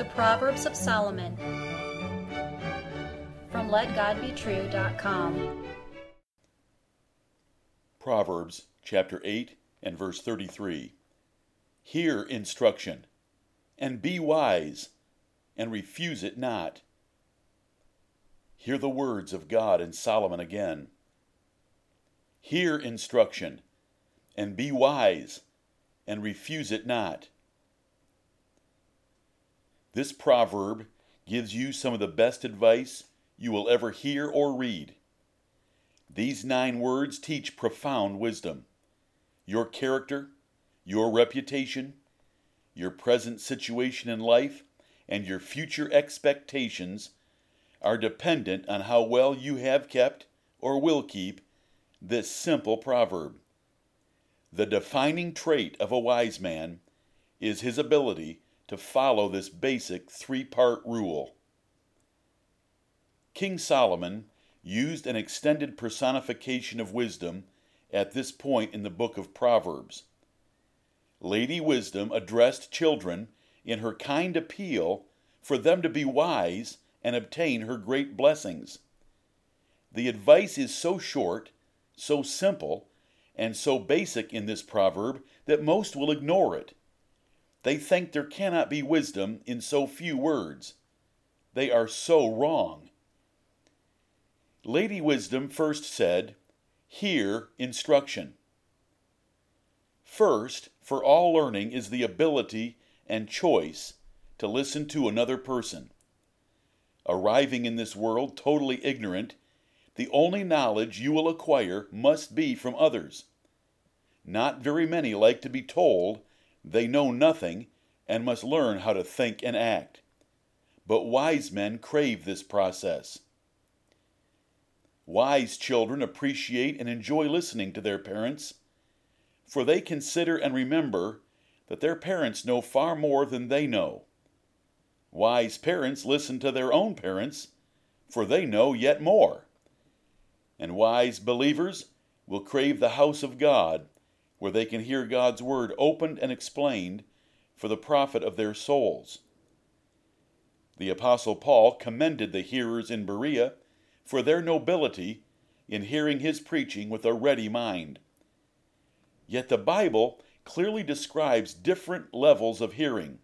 The Proverbs of Solomon from LetGodBetrue.com. Proverbs chapter 8 and verse 33. Hear instruction, and be wise, and refuse it not. Hear the words of God and Solomon again. Hear instruction, and be wise, and refuse it not. This proverb gives you some of the best advice you will ever hear or read. These nine words teach profound wisdom. Your character, your reputation, your present situation in life, and your future expectations are dependent on how well you have kept or will keep this simple proverb. The defining trait of a wise man is his ability to follow this basic three part rule. King Solomon used an extended personification of wisdom at this point in the book of Proverbs. Lady Wisdom addressed children in her kind appeal for them to be wise and obtain her great blessings. The advice is so short, so simple, and so basic in this proverb that most will ignore it. They think there cannot be wisdom in so few words. They are so wrong. Lady Wisdom first said, Hear instruction. First, for all learning is the ability and choice to listen to another person. Arriving in this world totally ignorant, the only knowledge you will acquire must be from others. Not very many like to be told they know nothing and must learn how to think and act. But wise men crave this process. Wise children appreciate and enjoy listening to their parents, for they consider and remember that their parents know far more than they know. Wise parents listen to their own parents, for they know yet more. And wise believers will crave the house of God, where they can hear God's word opened and explained for the profit of their souls. The Apostle Paul commended the hearers in Berea for their nobility in hearing his preaching with a ready mind. Yet the Bible clearly describes different levels of hearing.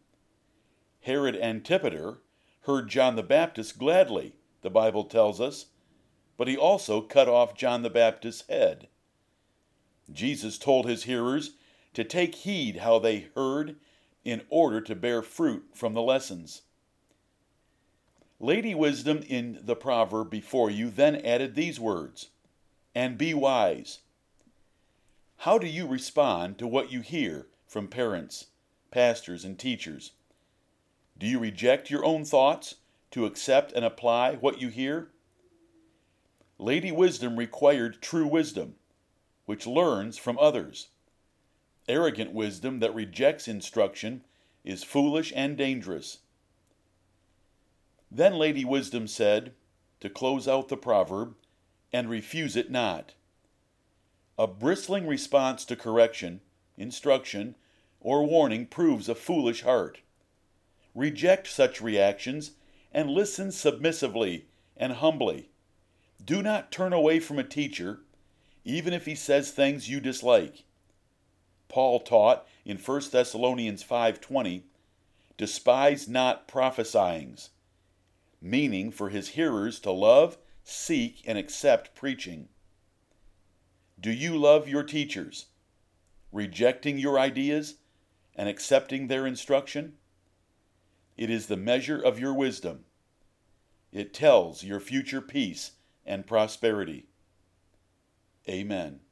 Herod Antipater heard John the Baptist gladly, the Bible tells us, but he also cut off John the Baptist's head. Jesus told his hearers to take heed how they heard in order to bear fruit from the lessons. Lady Wisdom in the proverb before you then added these words and be wise. How do you respond to what you hear from parents, pastors, and teachers? Do you reject your own thoughts to accept and apply what you hear? Lady Wisdom required true wisdom, which learns from others. Arrogant wisdom that rejects instruction is foolish and dangerous. Then Lady Wisdom said, to close out the proverb, and refuse it not. A bristling response to correction, instruction, or warning proves a foolish heart. Reject such reactions and listen submissively and humbly. Do not turn away from a teacher, even if he says things you dislike. Paul taught in 1 Thessalonians 5:20, "Despise not prophesyings." meaning for his hearers to love, seek, and accept preaching. Do you love your teachers, rejecting your ideas and accepting their instruction? It is the measure of your wisdom. It tells your future peace and prosperity. Amen.